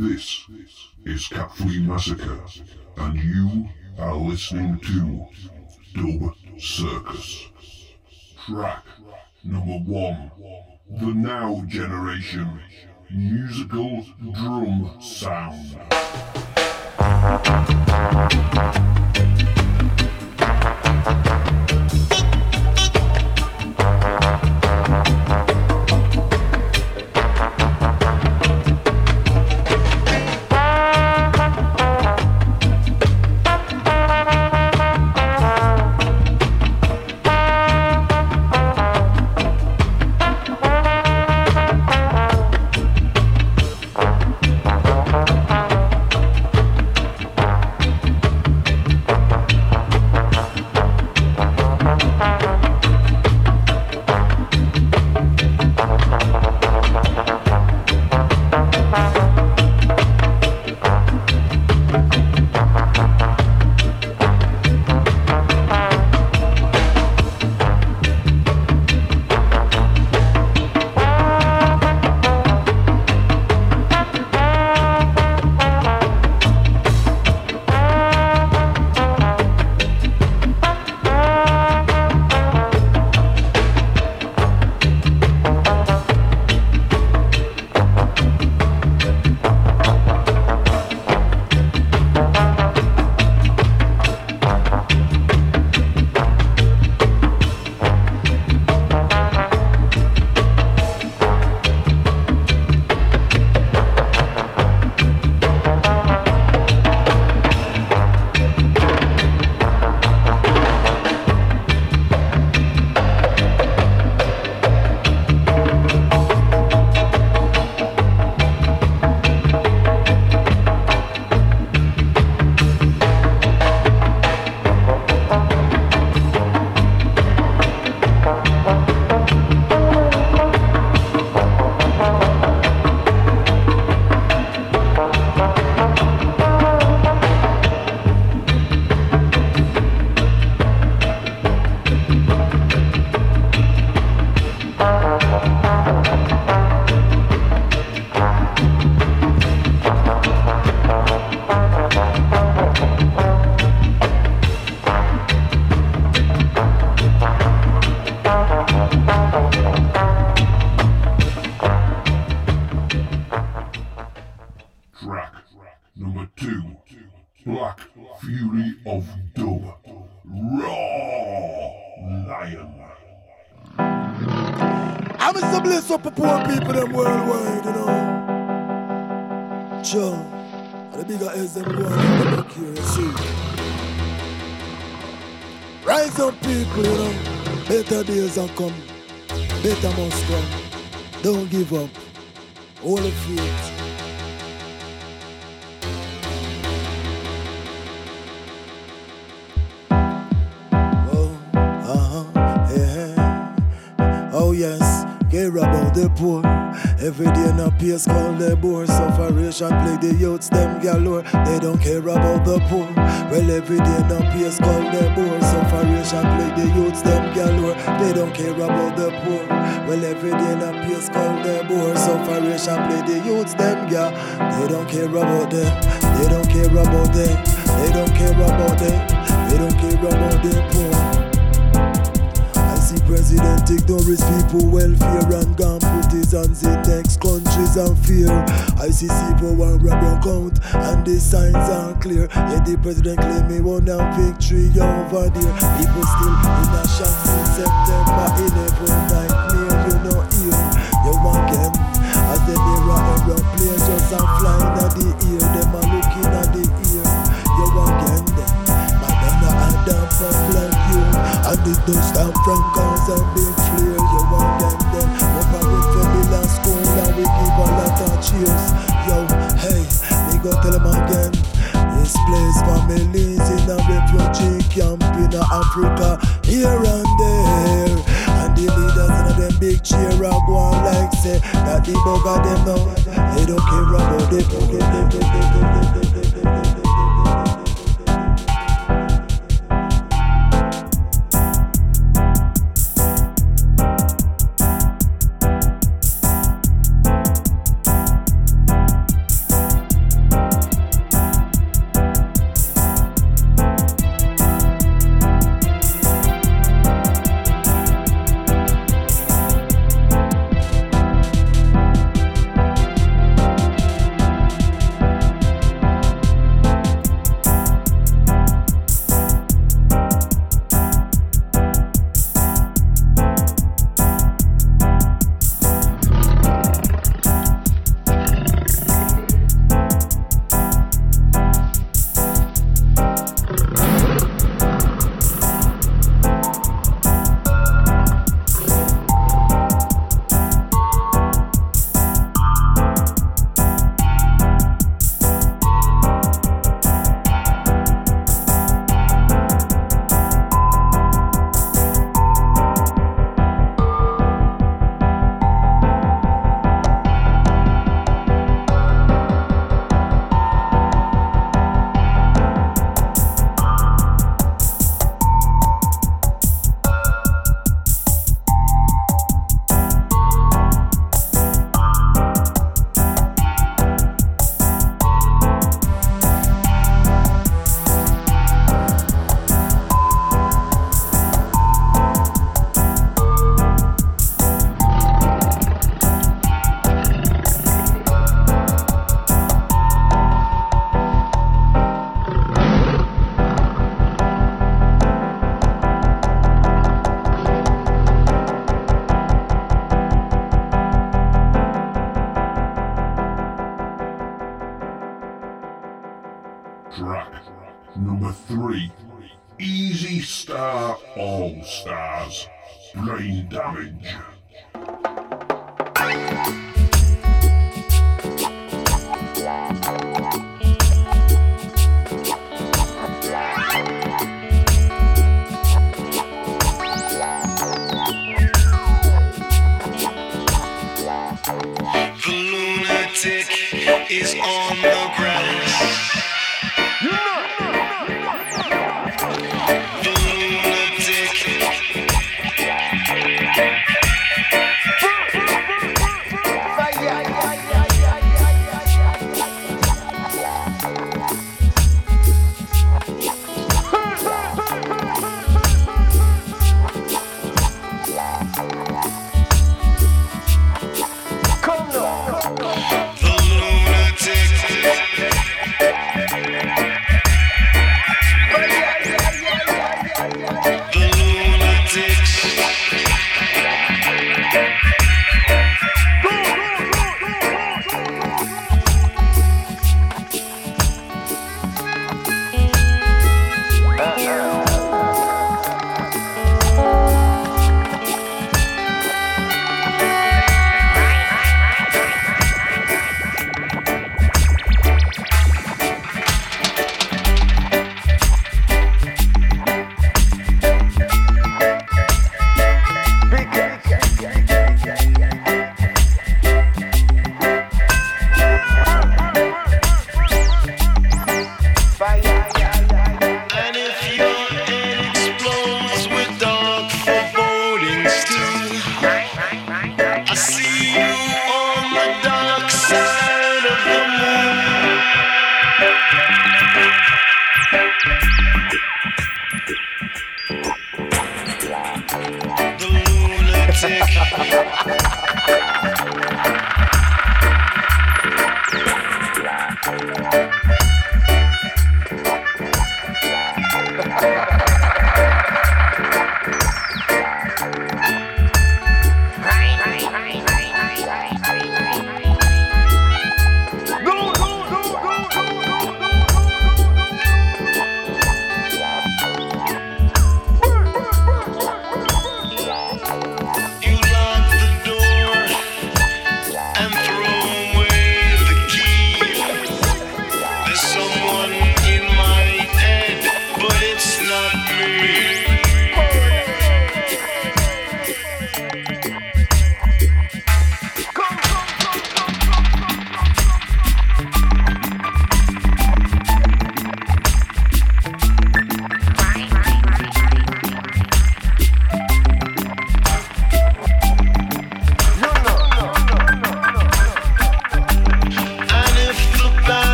This is Cat Flea Massacre, and you are listening to Dub Circus. Track number one The Now Generation Musical Drum Sound. Are. Better must come. Don't give up. All faith. Oh, uh-huh. Oh yes, care about the poor. Every day in a place called the board. Sufferation play the youths, them galore. They don't care about the poor. Well, every day in a place called the board. Sufferation play the youths, them They don't care about the poor. Well, every day in a place called the board. Sufferation play the youths, them gal. They don't care about them. They don't care about them. They don't care about them. They don't care about the poor. See president ignore his people welfare and gone put his hands in next countries and fear. I see people want rob your count and the signs are clear. Yet the president claim he won a victory over there. People still in a shock in September 11 nightmare. You know here, you again. As the mirror aeroplane just a flying at the ear. Them a looking at the ear. You again them. Madonna and down for And the dust and from cars and big flare You want them them Up and with Fabula school And we give a lot of cheers. Yo, hey, me go tell them again. This place families in a refugee camp in Africa Here and there. And the leaders in them big chair a go on like say That the bugger them now They don't care about the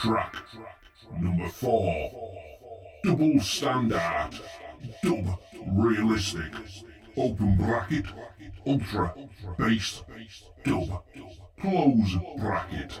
Track number four. Double standard. Dub realistic. Open bracket. Ultra bass dub. Close bracket.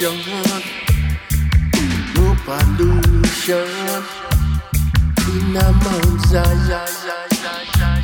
pollution. No pollution. In a Mount Zion.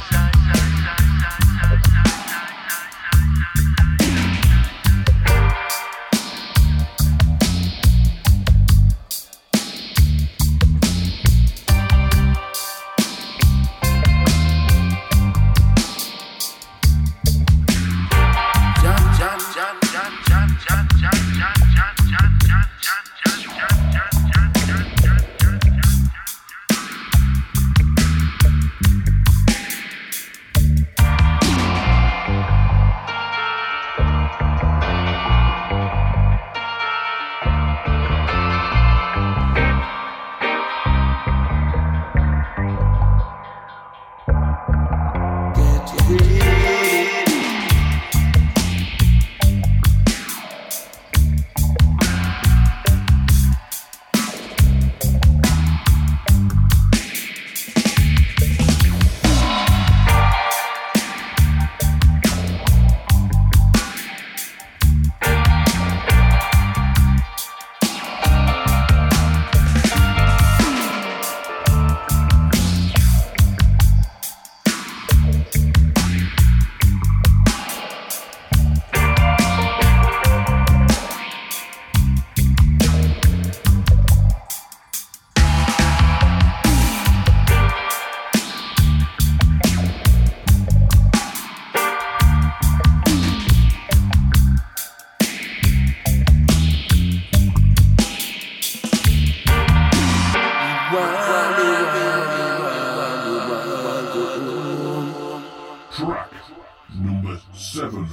7.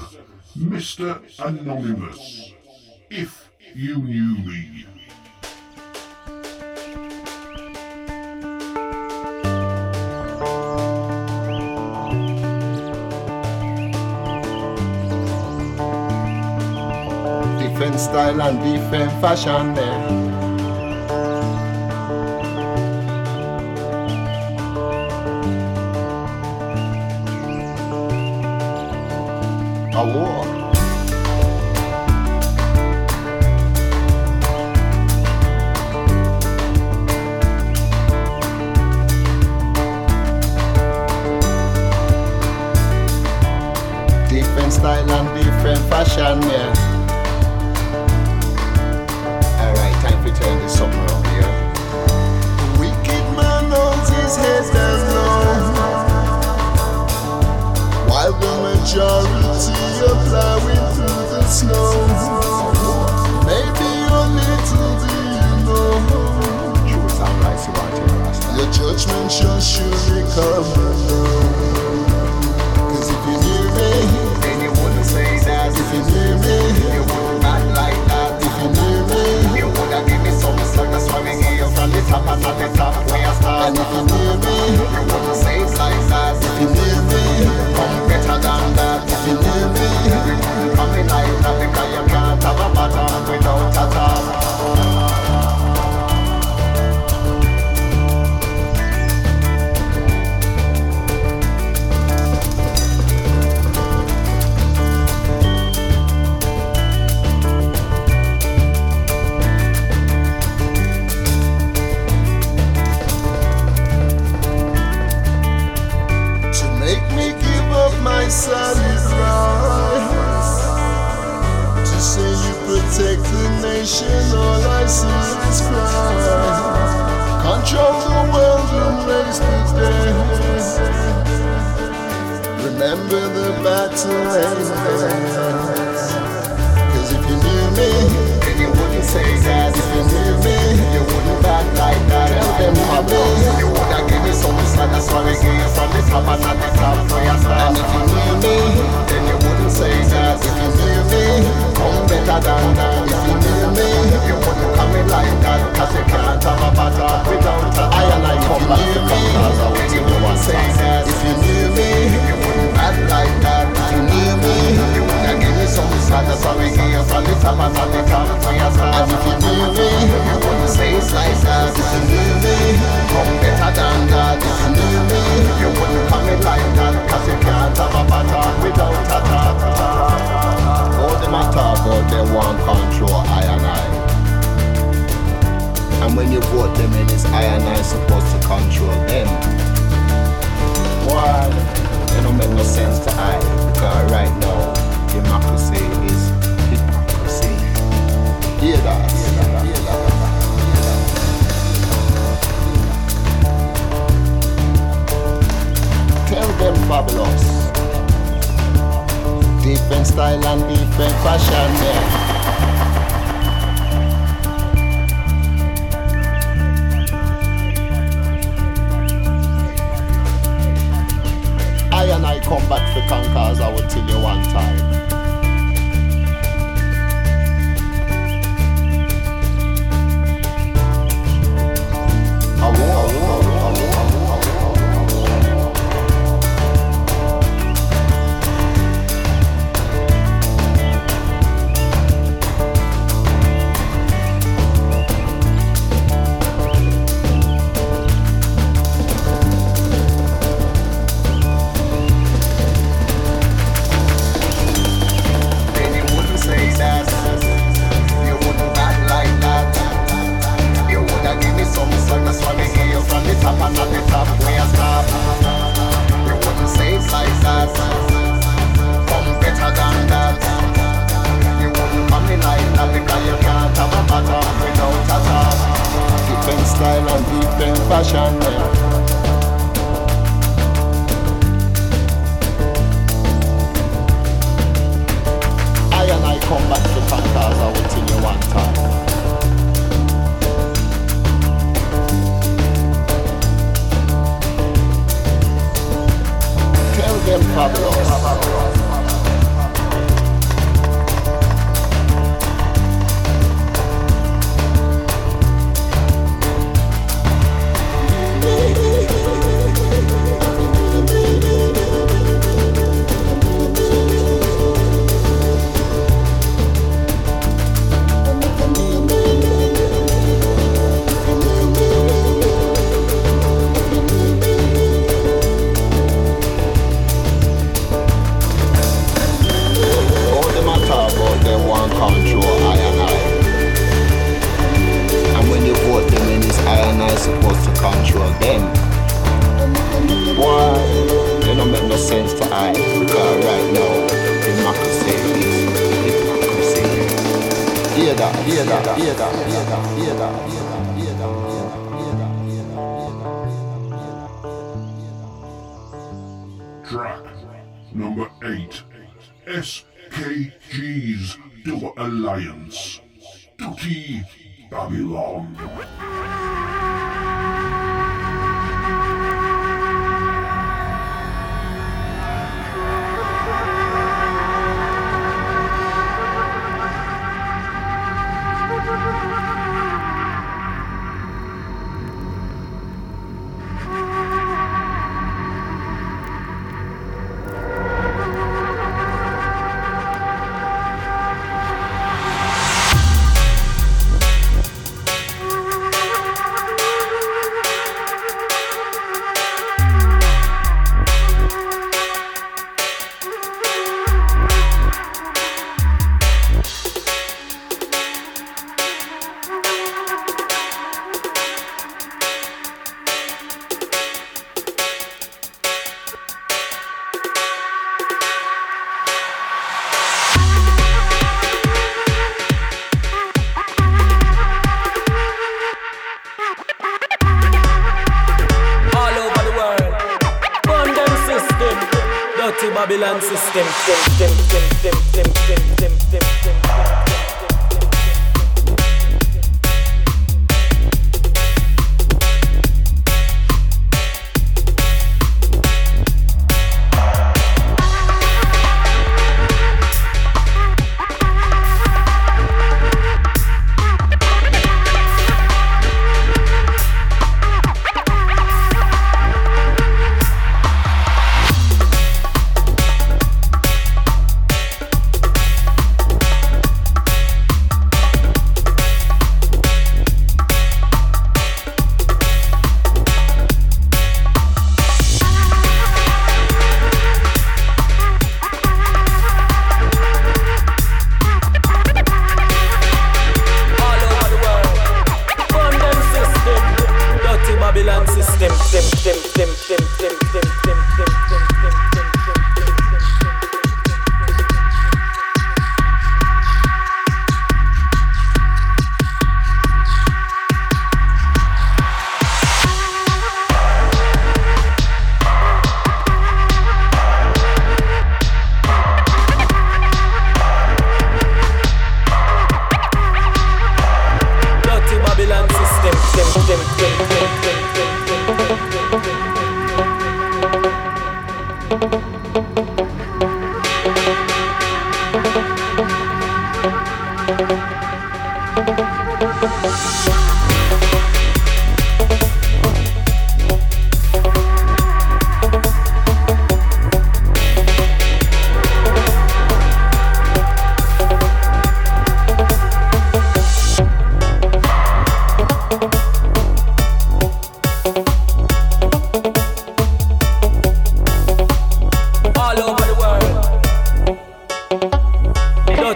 Mr. Anonymous. If you knew me. Different style and different fashion. Eh? A war. Different style and different fashion, yeah. Alright, time to turn here. Wicked man holds his head low. Are plowing through the snow. Maybe a little do you know. Your judgment shall surely come. Cause if you knew me, then you wouldn't say that. If you knew me, you wouldn't act like that. If you knew me, you would have given me some slack. That's why we give you from the top and at the top where you start. And if you knew me, you wouldn't say it like that. If you knew me, come better than that. Without a top. conquer. Alliance. Duty Babylon.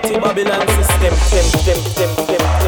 anti-Babylon system. Dim, dim, dim,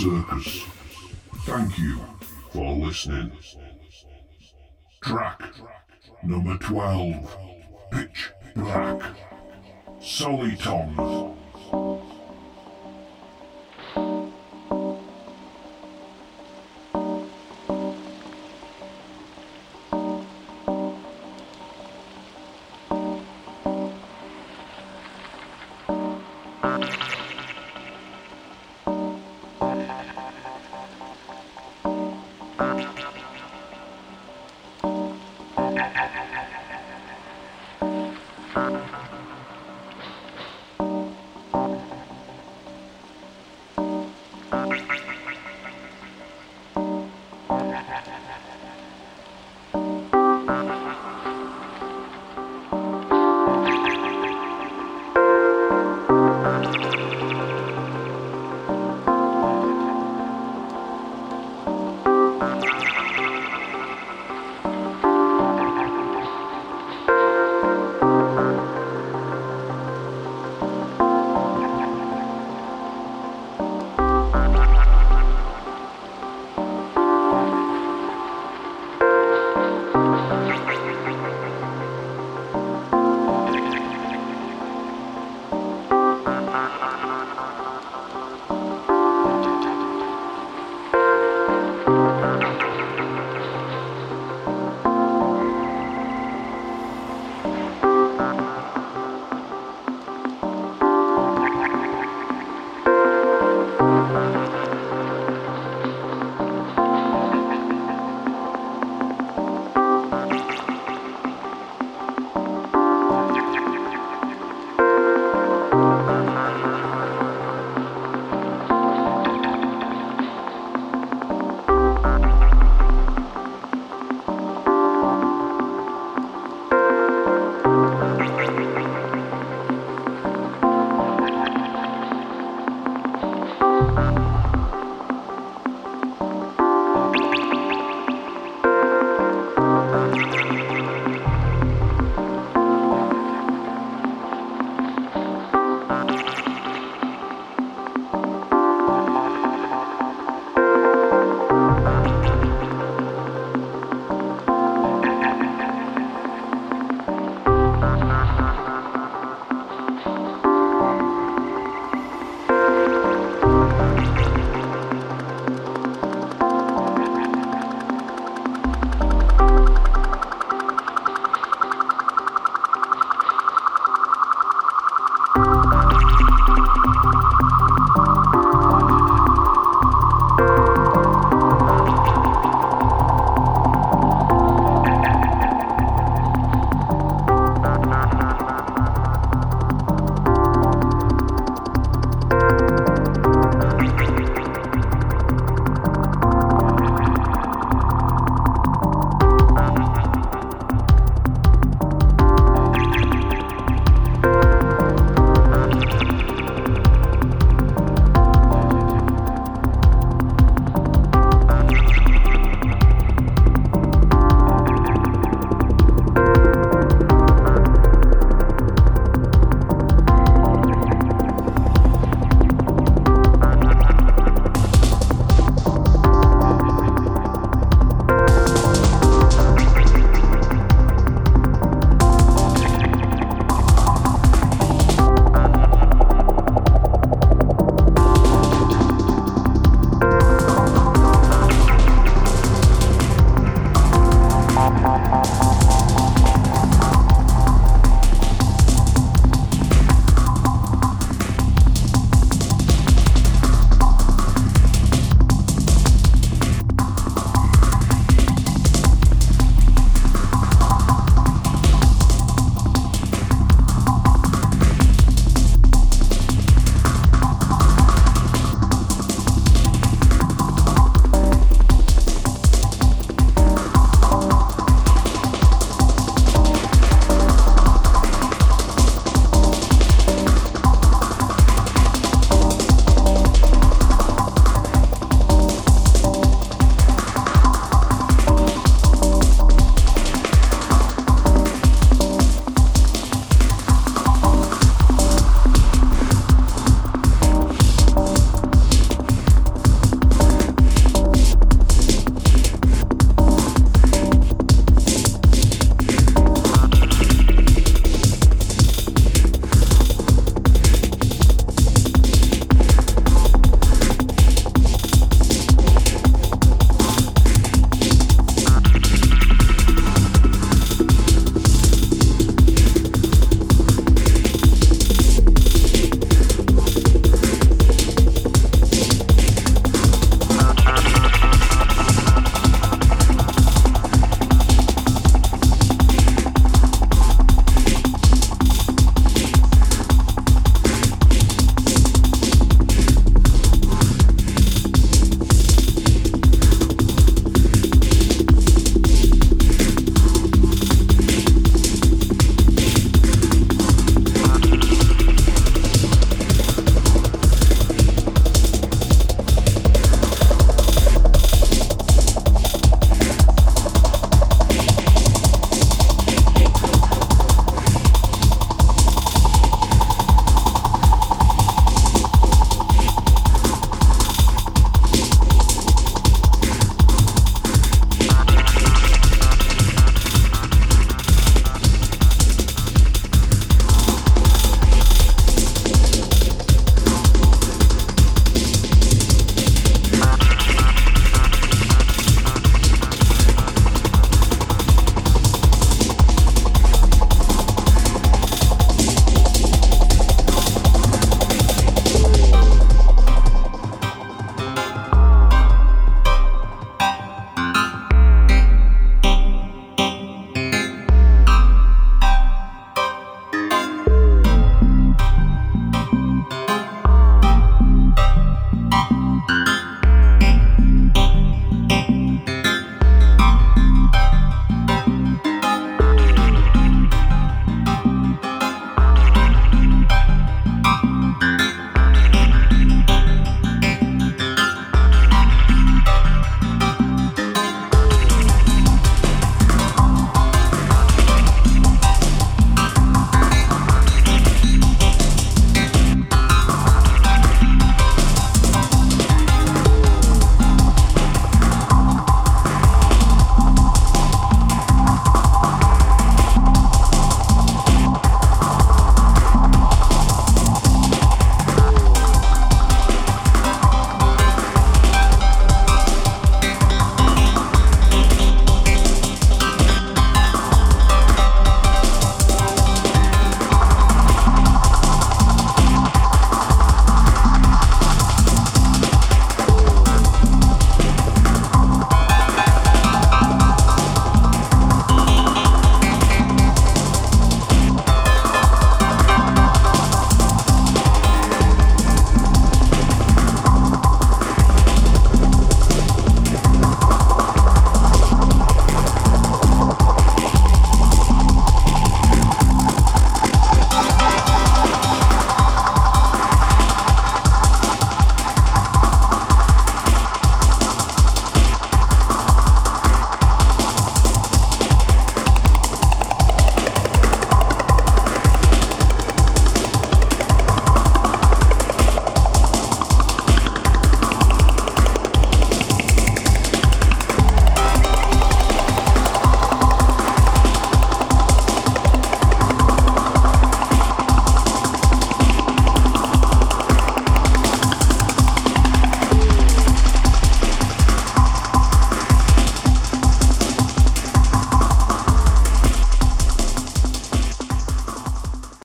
Circus. Thank you for listening. Track number 12 Pitch Black Solitons.